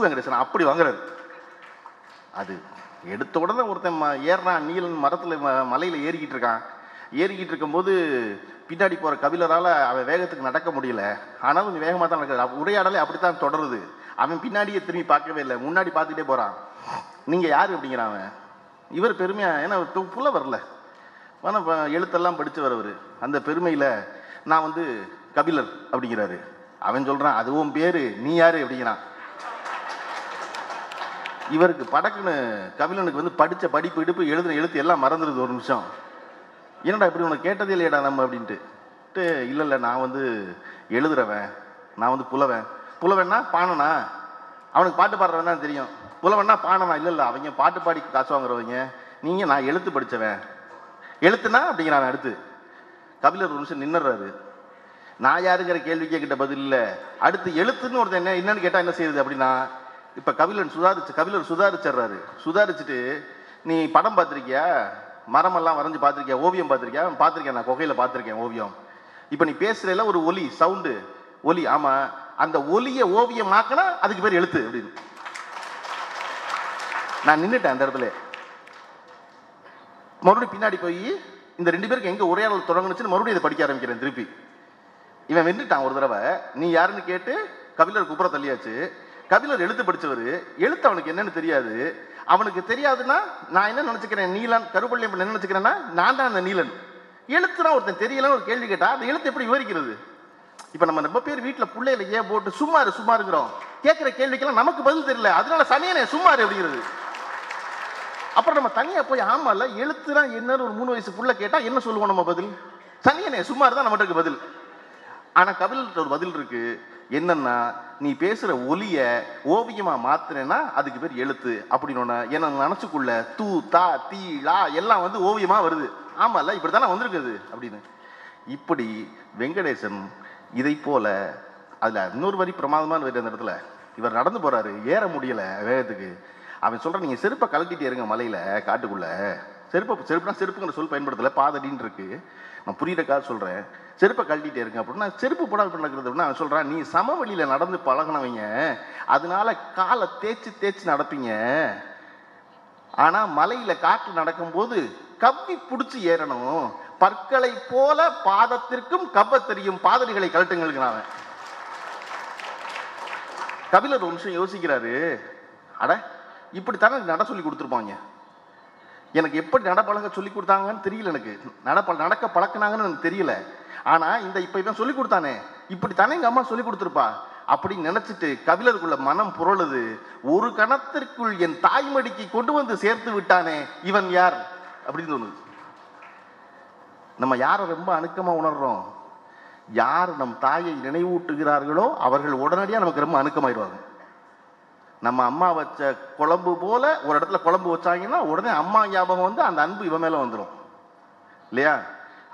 சு வெங்கடேசன் அப்படி வாங்குறாரு. அது எடுத்த உடனே ஒருத்தன் ம- ஏறுறான். நீலன் மரத்துல மலையில் மலையில ஏறிக்கிட்டு இருக்கான். ஏறிக்கிட்டு இருக்கும்போது பின்னாடி போற கபிலரால அவன் வேகத்துக்கு நடக்க முடியல. ஆனாலும் கொஞ்சம் வேகமாக தான் நடக்குது. அப்ப உரையாடலே அப்படித்தான் தொடருது. அவன் பின்னாடியே திரும்பி பார்க்கவே இல்லை. முன்னாடி பார்த்துட்டே போறான். நீங்க யாரு அப்படிங்கிறான் அவன். இவர் பெருமையா ஏன்னா புள்ள வரல. ஆனால் எழுத்தெல்லாம் படிச்சவர் வரவர் அந்த பெருமையில நான் வந்து கபிலர் அப்படிங்கிறாரு. அவன் சொல்றான் அதுவும் பேரு. நீ யாரு? அப்படிங்கிறான். இவருக்கு படக்குன்னு கபிலனுக்கு வந்து படித்த படிப்பு இடுப்பு எழுதுன எழுத்து எல்லாம் மறந்துடுது ஒரு நிமிஷம். என்னடா இப்படி உனக்கு கேட்டதே இல்லையடா நம்ம அப்படின்ட்டு. இல்லை இல்லை நான் வந்து எழுதுறவன் நான் வந்து புலவன். புலவன்னா பாணனா? அவனுக்கு பாட்டு பாடுறவன் தான் தெரியும். புலவன்னா பாணனா? இல்லை இல்லை அவங்க பாட்டு பாடி காசு வாங்குறவங்க. நீங்கள் நான் எழுத்து படிச்சவன். எழுத்துனா அப்படிங்கிறான் அடுத்து. கபிலர் ஒரு நிமிஷம் நின்னுறாரு. நான் யாருங்கிற கேள்வி கேட்கிட்ட பதில் இல்லை. அடுத்து எழுத்துன்னு ஒருத்தன் என்ன என்னன்னு கேட்டால் என்ன செய்யுது அப்படின்னா இப்போ கபிலன் சுதாரிச்சு கபிலர் சுதாரிச்சிடுறாரு. சுதாரிச்சுட்டு நீ படம் பார்த்துருக்கியா? மரமெல்லாம் வரைஞ்சு பார்த்துருக்கியா? ஓவியம் பார்த்துருக்கியா? பார்த்துருக்கேன் நான் குகையில் பார்த்துருக்கேன் ஓவியம். இப்போ நீ பேசுறதுல ஒரு ஒலி சவுண்டு ஒலி ஆமாம் அந்த ஒலியை ஓவியம் ஆக்கினா அதுக்கு பேர் எழுத்து அப்படின்னு. நான் நின்றுட்டேன் அந்த இடத்துல. மறுபடியும் பின்னாடி போய் இந்த ரெண்டு பேருக்கு எங்கே உரையாடல் தொடங்குனுச்சுன்னு மறுபடியும் இதை படிக்க ஆரம்பிக்கிறேன் திருப்பி. இவன் வென்றுட்டான் ஒரு தடவை. நீ யாருன்னு கேட்டு? கபிலர் குப்புற தள்ளியாச்சு. கபிலர் எழுத்து படிச்சவர் எழுத்து அவனுக்கு என்னன்னு தெரியாது. அவனுக்கு தெரியாதுன்னா நான் என்ன நினச்சிக்கிறேன் நீலன் கருப்பள்ளி என்ன நினச்சிக்கிறேன்னா நான் தான் அந்த நீலன். எழுத்துனா ஒருத்தன் தெரியலன்னு ஒரு கேள்வி கேட்டால் அந்த எழுத்து எப்படி விவரிக்கிறது? இப்போ நம்ம ரொம்ப பேர் வீட்டில் பிள்ளையில ஏன் போட்டு சும்மா சும்மா இருக்கிறோம் கேட்குற கேள்விக்கெல்லாம் நமக்கு பதில் தெரியல. அதனால சனியனே சும்மா அப்படிங்கிறது. அப்புறம் நம்ம தனியாக போய் ஆமால எழுத்துனா என்னன்னு ஒரு மூணு வயசு புள்ள கேட்டால் என்ன சொல்லுவோம் நம்ம பதில்? சனியனே சும்மா தான் நம்மகிட்ட பதில். ஆனால் கபிலர்கிட்ட ஒரு பதில் இருக்கு. என்னன்னா நீ பேசுகிற ஒலிய ஓவியமாக மாத்தினேன்னா அதுக்கு பேர் எழுத்து அப்படின்னு என்ன மனசுக்குள்ள தூ தா தீ லா எல்லாம் வந்து ஓவியமாக வருது. ஆமாம்ல இப்படி தானே வந்திருக்குது அப்படின்னு. இப்படி வெங்கடேசன் இதை போல அதில் இன்னொரு வரி பிரமாதமான வரி அந்த இடத்துல. இவர் நடந்து போகிறாரு ஏற முடியலை வேகத்துக்கு. அவன் சொல்றான் நீங்கள் செருப்பை கழட்டிட்டே இருங்க மலையில் காட்டுக்குள்ளே. செருப்பு செருப்புனா செருப்புங்கிற சொல் பயன்படுத்தலை பாதடின்னு இருக்கு. நான் புரியுறக்காக சொல்கிறேன் செருப்பை கழட்டிட்டே இருங்க. அப்படின்னா செருப்பு போடாமல் நடக்கிறது அப்படின்னா சொல்கிறேன் நீ சமவெளியில் நடந்து பழகினவங்க. அதனால காலை தேய்ச்சி தேய்ச்சி நடப்பீங்க. ஆனால் மலையில் காற்று நடக்கும்போது கவ்வி பிடிச்சி ஏறணும். பற்களை போல பாதத்திற்கும் கவ்வ தெரியும். பாதடிகளை கழட்டுங்களுக்கு அவன். கபிலர் ஒரு நிமிஷம் யோசிக்கிறாரு. அட இப்படித்தானே நட சொல்லி கொடுத்துருப்பாங்க. எனக்கு எப்படி நட சொல்லி கொடுத்தாங்கன்னு தெரியல எனக்கு. நடப்ப நடக்க பழக்கினாங்கன்னு எனக்கு தெரியல. ஆனா இந்த இப்ப இவன் சொல்லி கொடுத்தானே? இப்படித்தானே எங்க அம்மா சொல்லி கொடுத்துருப்பா? அப்படி நினைச்சிட்டு கபிலருக்குள்ள மனம் புரளுது. ஒரு கணத்திற்குள் என் தாய்மடிக்கு கொண்டு வந்து சேர்த்து விட்டானே இவன் யார்? அப்படின்னு தோணுது. நம்ம யாரை ரொம்ப அணுக்கமா உணர்றோம்? யார் நம் தாயை நினைவூட்டுகிறார்களோ அவர்கள் உடனடியாக நமக்கு ரொம்ப அணுக்கமாயிடுவாங்க நம்ம அம்மா வச்ச குழம்பு போல ஒரு இடத்துல குழம்பு வச்சாங்கன்னா உடனே அம்மா ஞாபகம் வந்து அந்த அன்பு இவன் மேலே வந்துடும் இல்லையா?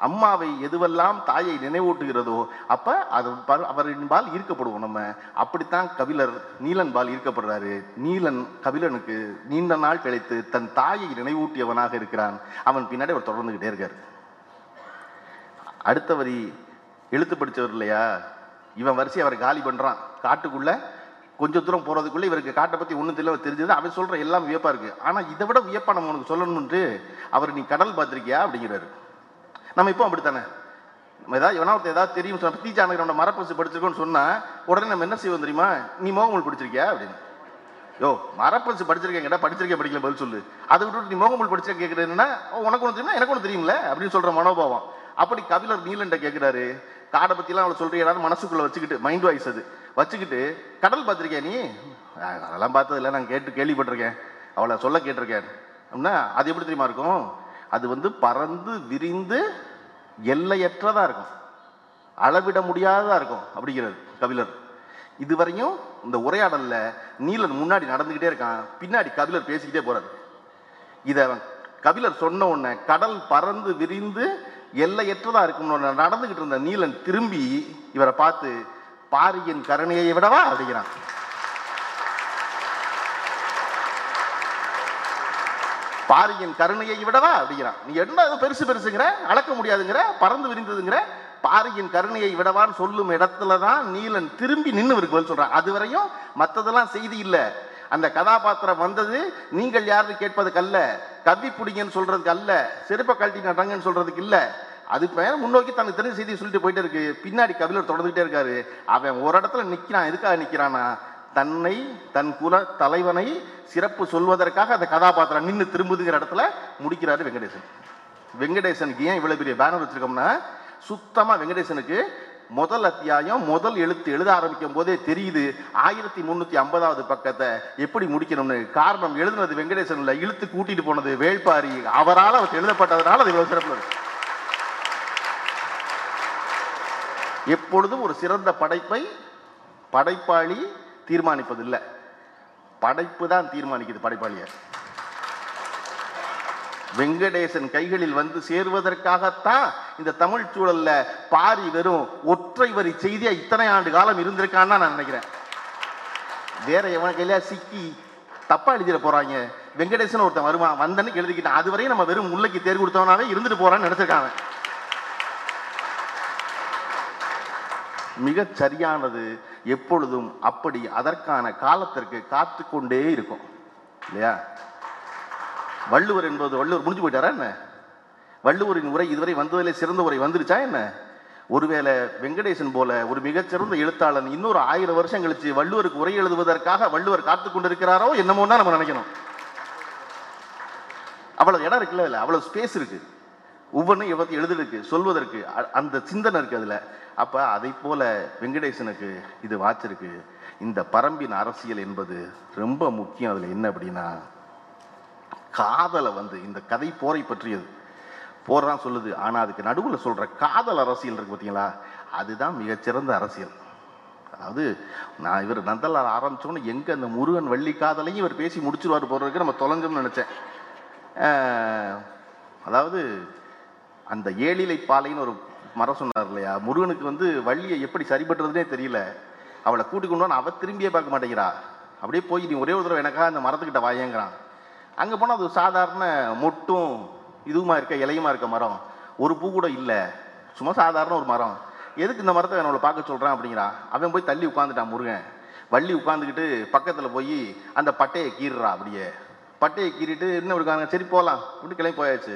அம்மாவை எதுவெல்லாம் தாயை நினைவூட்டுகிறதோ அப்ப அது ப- அவரின்பால் ஈர்க்கப்படுவோம் நம்ம. அப்படித்தான் கபிலர் நீலன்பால் ஈர்க்கப்படுறாரு. நீலன் கபிலனுக்கு நீண்ட நாள் கழித்து தன் தாயை நினைவூட்டியவனாக இருக்கிறான். அவன் பின்னாடி அவர் தொடர்ந்துகிட்டே இருக்காரு. அடுத்த வரி எழுத்து படிச்சவர் இல்லையா? இவன் வரிசை அவரை காலி பண்றான். காட்டுக்குள்ள கொஞ்சம் தூரம் போகிறதுக்குள்ளே இவருக்கு காட்டை பற்றி ஒன்றும் தெரியல தெரிஞ்சது. அவன் சொல்கிற எல்லாம் வியப்பாக இருக்குது ஆனால் இதை விட வியப்பான நம்ம உனக்கு சொல்லணும்ன்ட்டு அவர் நீ கடல் பார்த்துருக்கியா? அப்படிங்கிறாரு. நம்ம இப்போ அப்படித்தானே? நம்ம ஏதாவது எவனா ஒருத்தர் ஏதாவது தெரியும் சொன்னா தீ ஜானகரோட மரப்பசு படிச்சிருக்கோம்னு சொன்னால் உடனே நம்ம என்ன செய்வோம் தெரியுமா? நீ மோகமுல் படிச்சிருக்கியா? அப்படின்னு. யோ மரப்பசு படிச்சிருக்கேன் கேட்டா படிச்சிருக்கேன் படிக்கல பதில் சொல்லு. அதை விட்டுட்டு நீ மோகமுல் படிச்சிருக்க கேட்குறேன்னா உனக்கு ஒன்று தெரியுமா? எனக்கு ஒன்று தெரியுங்களே அப்படின்னு சொல்கிற மனோபாவம். அப்படி கபிலர் நீலண்ட கேட்குறாரு காடை பற்றிலாம் அவளை சொல்றியாடான்னு மனசுக்குள்ளே வச்சுக்கிட்டு மைண்ட் வாய்ஸ் அது. வச்சுக்கிட்டு கடல் பார்த்துருக்கியா நீ? அதெல்லாம் பார்த்ததில்ல. நான் கேட்டு கேள்விப்பட்டிருக்கேன். அவளை சொல்ல கேட்டிருக்கேன் அப்படின்னா அது எப்படி தெரியுமா இருக்கும்? அது வந்து பறந்து விரிந்து எல்லையற்றதாக இருக்கும். அளவிட முடியாததாக இருக்கும் அப்படிங்கிறது கபிலர். இதுவரையும் இந்த உரையாடலில் நீலன் முன்னாடி நடந்துக்கிட்டே இருக்கான் பின்னாடி கபிலர் பேசிக்கிட்டே போறாரு. இதை கபிலர் சொன்ன உடனே கடல் பறந்து விரிந்து எல்லையற்றதாக இருக்கும் நடந்துக்கிட்டு இருந்த நீலன் திரும்பி இவரை பார்த்து பாரியின் கருணையை விடவா? அப்படிங்கிறான். பாரியின் கருணையை விடவா? அப்படிங்கிறான். நீ என்ன பெருசு பெருசுங்கிற? அளக்க முடியாதுங்கிற? பறந்து விரிந்ததுங்கிற? பாரியின் கருணையை விடவான்னு சொல்லும் இடத்துல தான் நீலன் திரும்பி நின்று இருக்கு சொல்றான். அது வரையும் மற்றதெல்லாம் செய்தி இல்லை. அந்த கதாபாத்திரம் வந்தது நீங்கள் யாருன்னு கேட்பதுக்கு அல்ல. கவி பிடிங்கன்னு சொல்றதுக்கு அல்ல. செருப்பை கழட்டி நடுறாங்கன்னு சொல்றதுக்கு இல்ல. அது மேல முன்னோக்கி தனக்கு தெரிஞ்ச செய்தி சொல்லிட்டு போயிட்டே இருக்கு. பின்னாடி கபிலர் தொடர்ந்துகிட்டே இருக்காரு. அவன் ஒரு இடத்துல நிற்கிறான் எதுக்காக நிற்கிறானா தன்னை தன் குல தலைவனை சிறப்பு சொல்வதற்காக அந்த கதாபாத்திரம் நின்று திரும்புதுங்கிற இடத்துல முடிக்கிறாரு வெங்கடேசன். வெங்கடேசனுக்கு ஏன் இவ்வளவு பெரிய பேனர் வச்சிருக்கோம்னா சுத்தமாக வெங்கடேசனுக்கு முதல் அத்தியாயம் முதல் எழுத்து எழுத ஆரம்பிக்கும் போதே தெரியுது. ஆயிரத்தி முந்நூற்றி ஐம்பதாவது பக்கத்தை எப்படி முடிக்கணும்னு. காரணம் எழுதுனது வெங்கடேசன் இழுத்து கூட்டிட்டு போனது வேள்பாரி. அவரால் அவர் எழுதப்பட்டதுனால அது இவ்வளோ சிறப்பு. எப்பொழுதும் ஒரு சிறந்த படைப்பை படைப்பாளி தீர்மானிப்பதில்லை. படைப்பு தான் தீர்மானிக்குது படைப்பாளியை. வெங்கடேசன் கைகளில் வந்து சேருவதற்காகத்தான் இந்த தமிழ் சூழல்ல பாரி வெறும் ஒற்றை வரி செய்தியா இத்தனை ஆண்டு காலம் இருந்திருக்கான்னு நான் நினைக்கிறேன். வேற எவன் கையில சிக்கி தப்பா எழுதிட போறாங்க? வெங்கடேசன் ஒருத்தன் வருவான். வந்தன்னு எழுதிக்கிட்டான். அதுவரையும் நம்ம வெறும் முல்லைக்கு தேர் கொடுத்தவனாவே இருந்துட்டு போறான்னு நினைச்சிருக்காங்க மிகச் சரியானது எப்பொழுதும் அப்படி அதற்கான காலத்திற்கு காத்து கொண்டே இருக்கும். இல்லையா? வள்ளுவர் என்பது வள்ளுவர் முடிஞ்சு போயிட்டாரா என்ன? வள்ளுவரின் உரை இதுவரை வந்ததிலே சிறந்த உரை வந்துருச்சா என்ன? ஒருவேளை வெங்கடேசன் போல ஒரு மிகச்சிறந்த எழுத்தாளன் இன்னொரு ஆயிரம் வருஷம் கழிச்சு வள்ளுவருக்கு உரை எழுதுவதற்காக வள்ளுவர் காத்து கொண்டிருக்கிறாரோ என்னமோன்னா நம்ம நினைக்கணும். அவ்வளவு இடம் இருக்குல்ல இல்ல அவ்வளவு ஸ்பேஸ் இருக்கு. ஒவ்வொன்றும் எவ்வளவு எழுதுறதுக்கு சொல்வதற்கு அ- அந்த சிந்தனை இருக்கு அதுல. அப்போ அதை போல வெங்கடேசனுக்கு இது வாச்சிருக்கு. இந்த பரம்பின் அரசியல் என்பது ரொம்ப முக்கியம். அதில் என்ன அப்படின்னா காதலை வந்து இந்த கதை போரை பற்றியது. போர் தான் சொல்லுது. ஆனால் அதுக்கு நடுவில் சொல்கிற காதல் அரசியல் இருக்குது பார்த்தீங்களா அதுதான் மிகச்சிறந்த அரசியல். அதாவது நான் இவர் நந்தலால் ஆரம்பித்தோன்னு எங்கே அந்த முருகன் வள்ளி காதலையும் இவர் பேசி முடிச்சிருவார் போறதுக்கு நம்ம தொலைஞ்சோம்னு நினச்சேன். அதாவது அந்த ஏழிலை பாலைன்னு ஒரு மரம் சொன்னார் இல்லையா? முருகனுக்கு வந்து வள்ளியை எப்படி சரிபட்டுறதுனே தெரியல. அவளை கூட்டி கொண்டு வந்து திரும்பியே பார்க்க மாட்டேங்கிறா. அப்படியே போய் நீ ஒரே ஒரு தடவை எனக்காக அந்த மரத்துக்கிட்ட வாயேங்கிறான். அங்கே போனால் அது சாதாரண மொட்டும் இதுவுமா இருக்க இலையுமா இருக்க மரம். ஒரு பூ கூட இல்லை. சும்மா சாதாரண ஒரு மரம். எதுக்கு இந்த மரத்தை நம்மளை பார்க்க சொல்கிறான் அப்படிங்கிறான் அவன் போய் தள்ளி உட்காந்துட்டான் முருகன். வள்ளி உட்காந்துக்கிட்டு பக்கத்தில் போய் அந்த பட்டையை கீறுறா அப்படியே. பட்டையை கீறிட்டு என்ன இருக்காங்க சரி போகலாம் அப்படின்னு கிளம்பி போயாச்சு.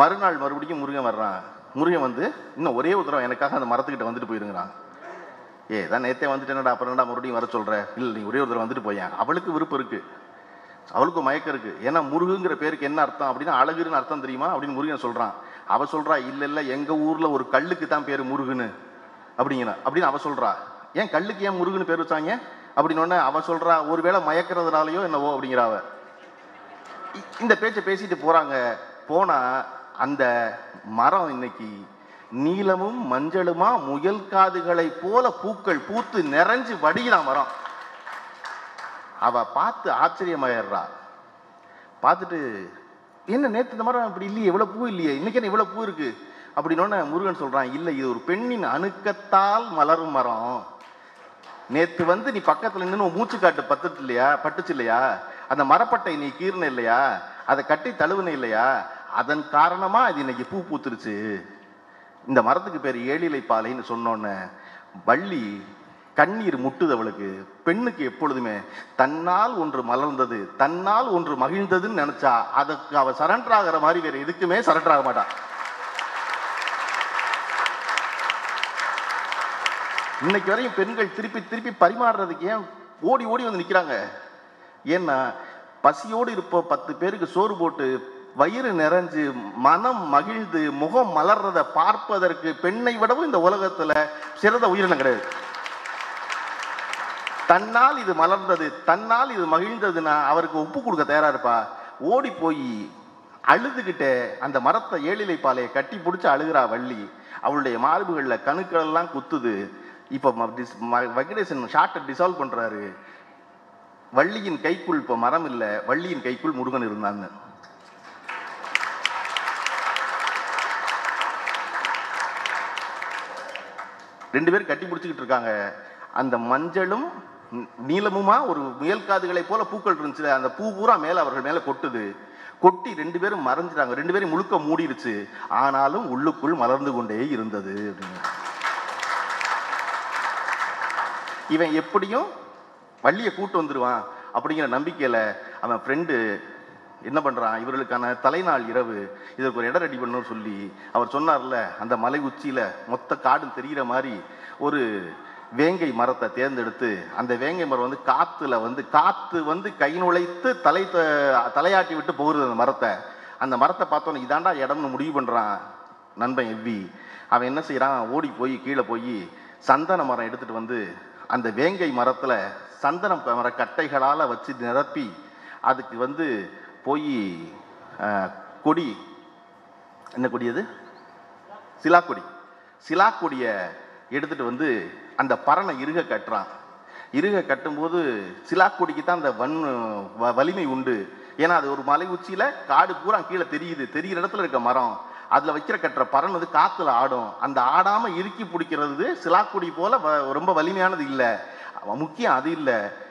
மறுநாள் மறுபடியும் முருகன் வர்றான். முருகன் வந்து இன்னும் ஒரே ஒரு தடவை எனக்காக அந்த மரத்துக்கிட்ட வந்துட்டு போயிருங்கிறான். ஏ தான் நேத்தே வந்துட்டேனடா அப்புறம் என்னடா மறுபடியும் வர சொல்ற? இல்லை நீ ஒரே ஒரு தடவை வந்துட்டு போயேன் அவளுக்கு விருப்பம் இருக்கு. அவளுக்கு மயக்கம் இருக்கு. ஏன்னா முருகுங்கிற பேருக்கு என்ன அர்த்தம் அப்படின்னா அழகுன்னு அர்த்தம் தெரியுமா? அப்படின்னு முருகன் சொல்றான். அவ சொல்றா இல்ல இல்ல எங்க ஊர்ல ஒரு கல்லுக்கு தான் பேரு முருகுன்னு. அப்படிங்கிற அப்படின்னு அவ சொல்றா. ஏன் கல்லுக்கு ஏன் முருகுன்னு பேர் வச்சாங்க? அப்படின்னு உடனே அவ சொல்றா ஒருவேளை மயக்கிறதுனாலயோ என்னவோ அப்படிங்கிறாவ இ- இந்த பேச்சை பேசிட்டு போறாங்க. போனா அந்த மரம் இன்னைக்கு நீலமும் மஞ்சளுமா முயல் காதுகளை போல பூக்கள் பூத்து நிறைஞ்சு வடிகிறான் மரம். அவ பார்த்து ஆச்சரியமாயிடுறா. பார்த்துட்டு என்ன நேத்து இந்த மரம் இப்படி இல்லையே இவ்வளவு பூ இல்லையே இன்னைக்கு என்ன இவ்வளவு பூ இருக்கு? அப்படின்னோடனே முருகன் சொல்றான் இல்லை இது ஒரு பெண்ணின் அணுக்கத்தால் மலரும் மரம். நேத்து வந்து நீ பக்கத்துல நின்று மூச்சு காட்டு பத்துட்டு இல்லையா பட்டுச்சு இல்லையா? அந்த மரப்பட்டை நீ கீர்ன இல்லையா? அதை கட்டி தழுவுன இல்லையா? அதன் காரணமாக இது இன்னைக்கு பூ பூத்துருச்சு. இந்த மரத்துக்கு பேர் ஏழிலை பாலைன்னு சொன்னோன்னே வள்ளி கண்ணீர் முட்டுது அவளுக்கு பெண்ணுக்கு எப்பொழுதுமே தன்னால் ஒன்று மலர்ந்தது தன்னால் ஒன்று மகிழ்ந்ததுன்னு நினைச்சா அதுக்கு அவ சரண்டர் ஆகிற மாதிரி வேற எதுக்குமே சரண்டர் ஆக மாட்டான் இன்னைக்கு வரையும் பெண்கள் திருப்பி திருப்பி பரிமாறுறதுக்கு ஏன் ஓடி ஓடி வந்து நிற்கிறாங்க ஏன்னா பசியோடு இருப்ப பத்து பேருக்கு சோறு போட்டு வயிறு நிறைஞ்சு மனம் மகிழ்ந்து முகம் மலர்றத பார்ப்பதற்கு பெண்ணை விடவும் இந்த உலகத்துல சிறந்த உயிரினம் கிடையாது. தன்னால் இது மலர்ந்தது தன்னால் இது மகிழ்ந்ததுன்னா அவருக்கு ஒப்பு கொடுக்க தயாரா இருப்பா? ஓடி போய் அழுதுகிட்டே அந்த மரத்தை ஏழிலை பாலையை கட்டி பிடிச்சி அழுகிறா வள்ளி. அவளுடைய மார்புகளில் கணுக்களெல்லாம் குத்துது. இப்போ ம- ம- வெங்கடேசன் ஷார்ட்டை டிசால்வ் பண்ணுறாரு வள்ளியின் கைக்குள் இப்போ மரம் இல்லை வள்ளியின் கைக்குள் முருகன் இருந்தான்னு. ரெண்டு பேரும் கட்டி பிடிச்சிக்கிட்டு இருக்காங்க. அந்த மஞ்சளும் நீளமுமா ஒரு முயல் காதுகளை போல பூக்கள் இருந்துச்சு. அந்த பூ பூரா மேல அவர்கள் மேல கொட்டுது. கொட்டி ரெண்டு பேரும் மறைஞ்சிட்டாங்க. ரெண்டு பேரும் முழுக்க மூடிடுச்சு ஆனாலும் உள்ளுக்குள் மலர்ந்து கொண்டே இருந்தது அப்படின்னு. இவன் எப்படியும் வள்ளியை கூட்டு வந்துடுவான் அப்படிங்கிற நம்பிக்கையில அவன் ஃப்ரெண்டு என்ன பண்ணுறான் இவர்களுக்கான தலைநாள் இரவு. இதற்கு ஒரு இடம் ரெடி பண்ணணும்னு சொல்லி அவர் சொன்னார்ல அந்த மலை உச்சியில் மொத்த காடும் தெரிகிற மாதிரி ஒரு வேங்கை மரத்தை தேர்ந்தெடுத்து அந்த வேங்கை மரம் வந்து காற்றுல வந்து காற்று வந்து கை நுழைத்து தலை த- தலையாட்டி விட்டு போகிறது அந்த மரத்தை. அந்த மரத்தை பார்த்தோன்னே இதாண்டா இடம்னு முடிவு பண்ணுறான் நண்பன் எவ்வி. அவன் என்ன செய்கிறான் ஓடி போய் கீழே போய் சந்தன மரம் எடுத்துட்டு வந்து அந்த வேங்கை மரத்தில் சந்தன மர கட்டைகளால் வச்சு நிரப்பி அதுக்கு வந்து போய் கொடி. என்ன கொடி அது? சிலாக்கொடி. சிலாக்கொடியை எடுத்துட்டு வந்து அந்த பறனை இறுக கட்டுறான். இறுக கட்டும்போது சிலாக்கொடிக்கு தான் அந்த வன் வ- வலிமை உண்டு. ஏன்னா அது ஒரு மலை உச்சியில் காடு பூரா கீழே தெரியுது. தெரிகிற இடத்துல இருக்க மரம். அதில் வைக்கிற கட்டுற பறன் வந்து காற்றுல ஆடும். அந்த ஆடாமல் இறுக்கி பிடிக்கிறது சிலாக்குடி போல வ- ரொம்ப வலிமையானது இல்லை. முக்கியம் அது இல்லை.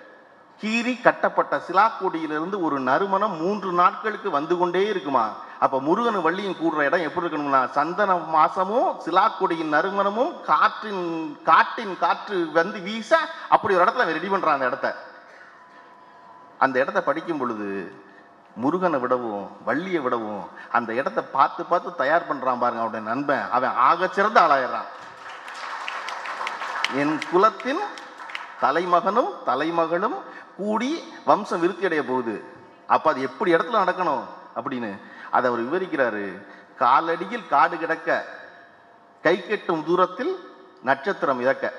கீறி கட்டப்பட்ட சிலாக்கொடியிலிருந்து ஒரு நறுமணம் மூன்று நாட்களுக்கு வந்து கொண்டே இருக்குமா? அப்போ முருகன் வள்ளியும் கூடுற இடம் எப்படி இருக்கணும்னா சந்தன மாசமும் சிலாக்கொடியின் நறுமணமும் காற்றின் காட்டின் காற்று வந்து வீச அப்படி ஒரு இடத்துல ரெடி பண்றான் அந்த இடத்த. அந்த இடத்த படிக்கும் பொழுது முருகனை விடவும் வள்ளியை விடவும் அந்த இடத்த பார்த்து பார்த்து தயார் பண்றான் பாருங்க அவனுடைய நண்பன். அவன் ஆகச்சிறந்த ஆளாயிடுறான். என் குலத்தின் தலைமகனும் தலைமகளும் கூடி வம்சம் விருத்தி அடைய போகுது. அப்ப அது எப்படி இடத்துல நடக்கணும் அப்படின்னு அதை அவர் விவரிக்கிறாரு. காலடியில் காடு கிடக்க கை கெட்டும் தூரத்தில் நட்சத்திரம் இறக்க.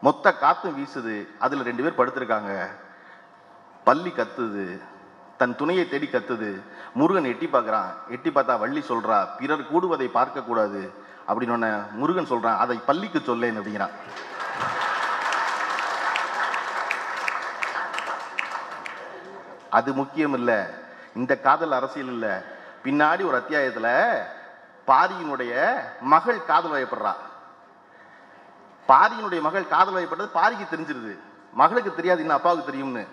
மொத்த காத்தும் வீசுது. அதுல ரெண்டு பேர் படுத்திருக்காங்க. பள்ளி கத்துது. தன் துணையை தேடி கத்துது. முருகன் எட்டி பார்க்குறான். எட்டி பார்த்தா வள்ளி சொல்றா பிறர் கூடுவதை பார்க்க கூடாது. அப்படின்னு முருகன் சொல்றான் அதை பள்ளிக்கு சொல்லேன் அப்படிங்கிறான். அது முக்கியம் இல்லை. இந்த காதல் அரசியல் இல்ல. பின்னாடி ஒரு அத்தியாயத்துல பாரியினுடைய மகள் காதல் வயப்படுறா. பாரியினுடைய மகள் காதல் வயப்படுறது பாரிக்கு தெரிஞ்சிருது. மகளுக்கு தெரியாது இன்னும் அப்பாவுக்கு தெரியும்னு.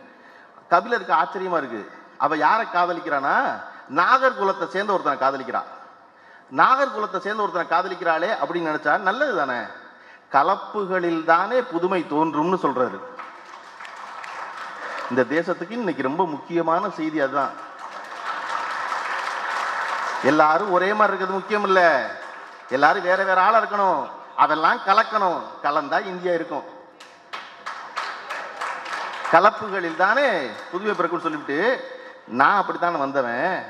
கபிலருக்கு ஆச்சரியமா இருக்கு. அவ யாரை காதலிக்கிறானா நாகர்குலத்தை சேர்ந்த ஒருத்தனை காதலிக்கிறான் நாகர்குலத்தை சேர்ந்த ஒருத்தனை காதலிக்கிறாளே அப்படின்னு நினைச்சா நல்லது தானே கலப்புகளில் தானே புதுமை தோன்றும்னு சொல்றாரு. இந்த தேசத்துக்கு இன்னைக்கு ரொம்ப முக்கியமான செய்தி அதுதான். எல்லாரும் ஒரே மாதிரி இருக்கிறது முக்கியம் இல்லை. எல்லாரும் வேற வேற ஆளா இருக்கணும். அதெல்லாம் கலக்கணும். கலந்தா இந்தியா இருக்கும். கலப்புகளில் தானே புதுமை பிறக்குன்னு சொல்லிவிட்டு நான் அப்படித்தானே வந்தவன்.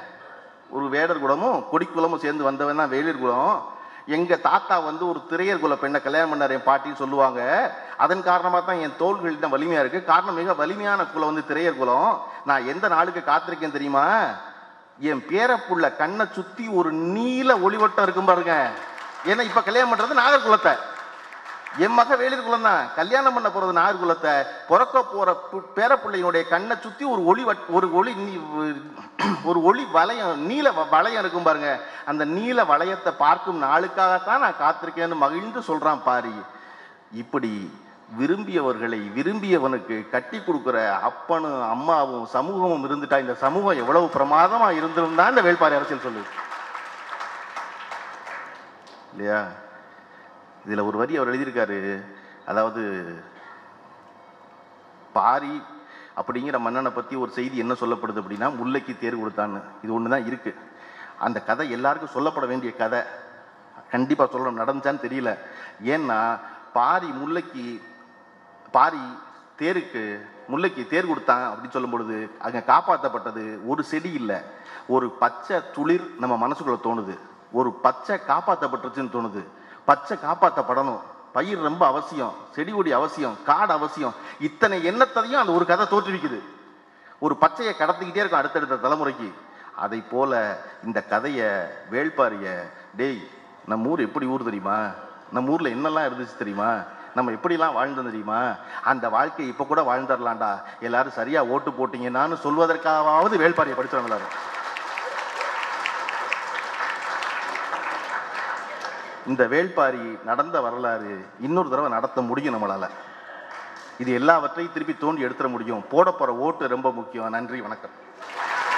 ஒரு வேடர் குலமும் கொடிக்குலமும் சேர்ந்து வந்தவன் தான் வேலிர் குலம். எங்க தாத்தா வந்து ஒரு திரையர் குல பெண்ணை கல்யாணம் பண்ணார் என் பாட்டின்னு சொல்லுவாங்க. அதன் காரணமாக தான் என் தோள்கள் தான் வலிமையா இருக்கு. காரணம் மிக வலிமையான குலம் வந்து திரையர் குலம் நான் எந்த நாளுக்கு காத்திருக்கேன் தெரியுமா? என் பேரப்புள்ள கண்ணை சுத்தி ஒரு நீல ஒளிவட்டம் இருக்கும் பாருங்க. ஏன்னா இப்ப கல்யாணம் பண்றது நாகர்குலத்தை. என் மக வேலிர் குலம் தான் கல்யாணம் பண்ண போறது நாகர்குலத்தை பிறக்க போற பேர பேரப்பிள்ளையினுடைய கண்ணை சுத்தி ஒரு ஒளி வட்- ஒரு ஒளி ஒரு ஒளி வளையம் நீல வ- வளையம் இருக்கும் பாருங்க. அந்த நீல வளையத்தை பார்க்கும் நாளுக்காகத்தான் நான் காத்திருக்கேன்னு மகிழ்ந்து சொல்றான் பாரி. இப்படி விரும்பியவர்களை விரும்பியவனுக்கு கட்டி கொடுக்குற அப்பனும் அம்மாவும் சமூகமும் இருந்துட்டா இந்த சமூகம் எவ்வளவு பிரமாதமா இருந்திருந்தா இந்த வேள்பாரி அரசியல் சொல்லு இல்லையா? இதில் ஒரு வரி அவர் எழுதியிருக்காரு. அதாவது பாரி அப்படிங்கிற மன்னனை பற்றி ஒரு செய்தி என்ன சொல்லப்படுது அப்படின்னா முல்லைக்கு தேர் கொடுத்தான்னு. இது ஒன்று தான் இருக்குது அந்த கதை எல்லாருக்கும் சொல்லப்பட வேண்டிய கதை. கண்டிப்பாக சொல்ல நடந்துச்சான்னு தெரியல. ஏன்னா பாரி முல்லைக்கு பாரி தேருக்கு முல்லைக்கு தேர் கொடுத்தான் அப்படின்னு சொல்லும் பொழுது காப்பாற்றப்பட்டது ஒரு செடி இல்லை. ஒரு பச்சை துளிர் நம்ம மனசுக்குள்ளே தோணுது. ஒரு பச்சை காப்பாற்றப்பட்டுருச்சுன்னு தோணுது. பச்சை காப்பாற்றப்படணும் பயிர் ரொம்ப அவசியம் செடி கொடி அவசியம் காடு அவசியம். இத்தனை எண்ணத்தையும் அந்த ஒரு கதை தோற்றுவிக்குது. ஒரு பச்சையை கடத்திக்கிட்டே இருக்கும் அடுத்தடுத்த தலைமுறைக்கு. அதை போல இந்த கதையை வேள்பாரிய டேய் நம்ம ஊர் எப்படி ஊர் தெரியுமா? நம்ம ஊரில் என்னெல்லாம் இருந்துச்சு தெரியுமா? நம்ம எப்படிலாம் வாழ்ந்தோம் தெரியுமா? அந்த வாழ்க்கை இப்போ கூட வாழ்ந்துடலாம்டா. எல்லாரும் சரியாக ஓட்டு போட்டீங்கன்னான்னு சொல்வதற்காவது வேள்பாரியை படிச்சவங்க இந்த வேள்பாரி நடந்த வரலாறு இன்னொரு தடவை நடத்த முடியும் நம்மளால். இது எல்லாவற்றையும் திருப்பி தோண்டி எடுத்துட முடியும். போட போகிற ஓட்டு ரொம்ப முக்கியம். நன்றி வணக்கம்.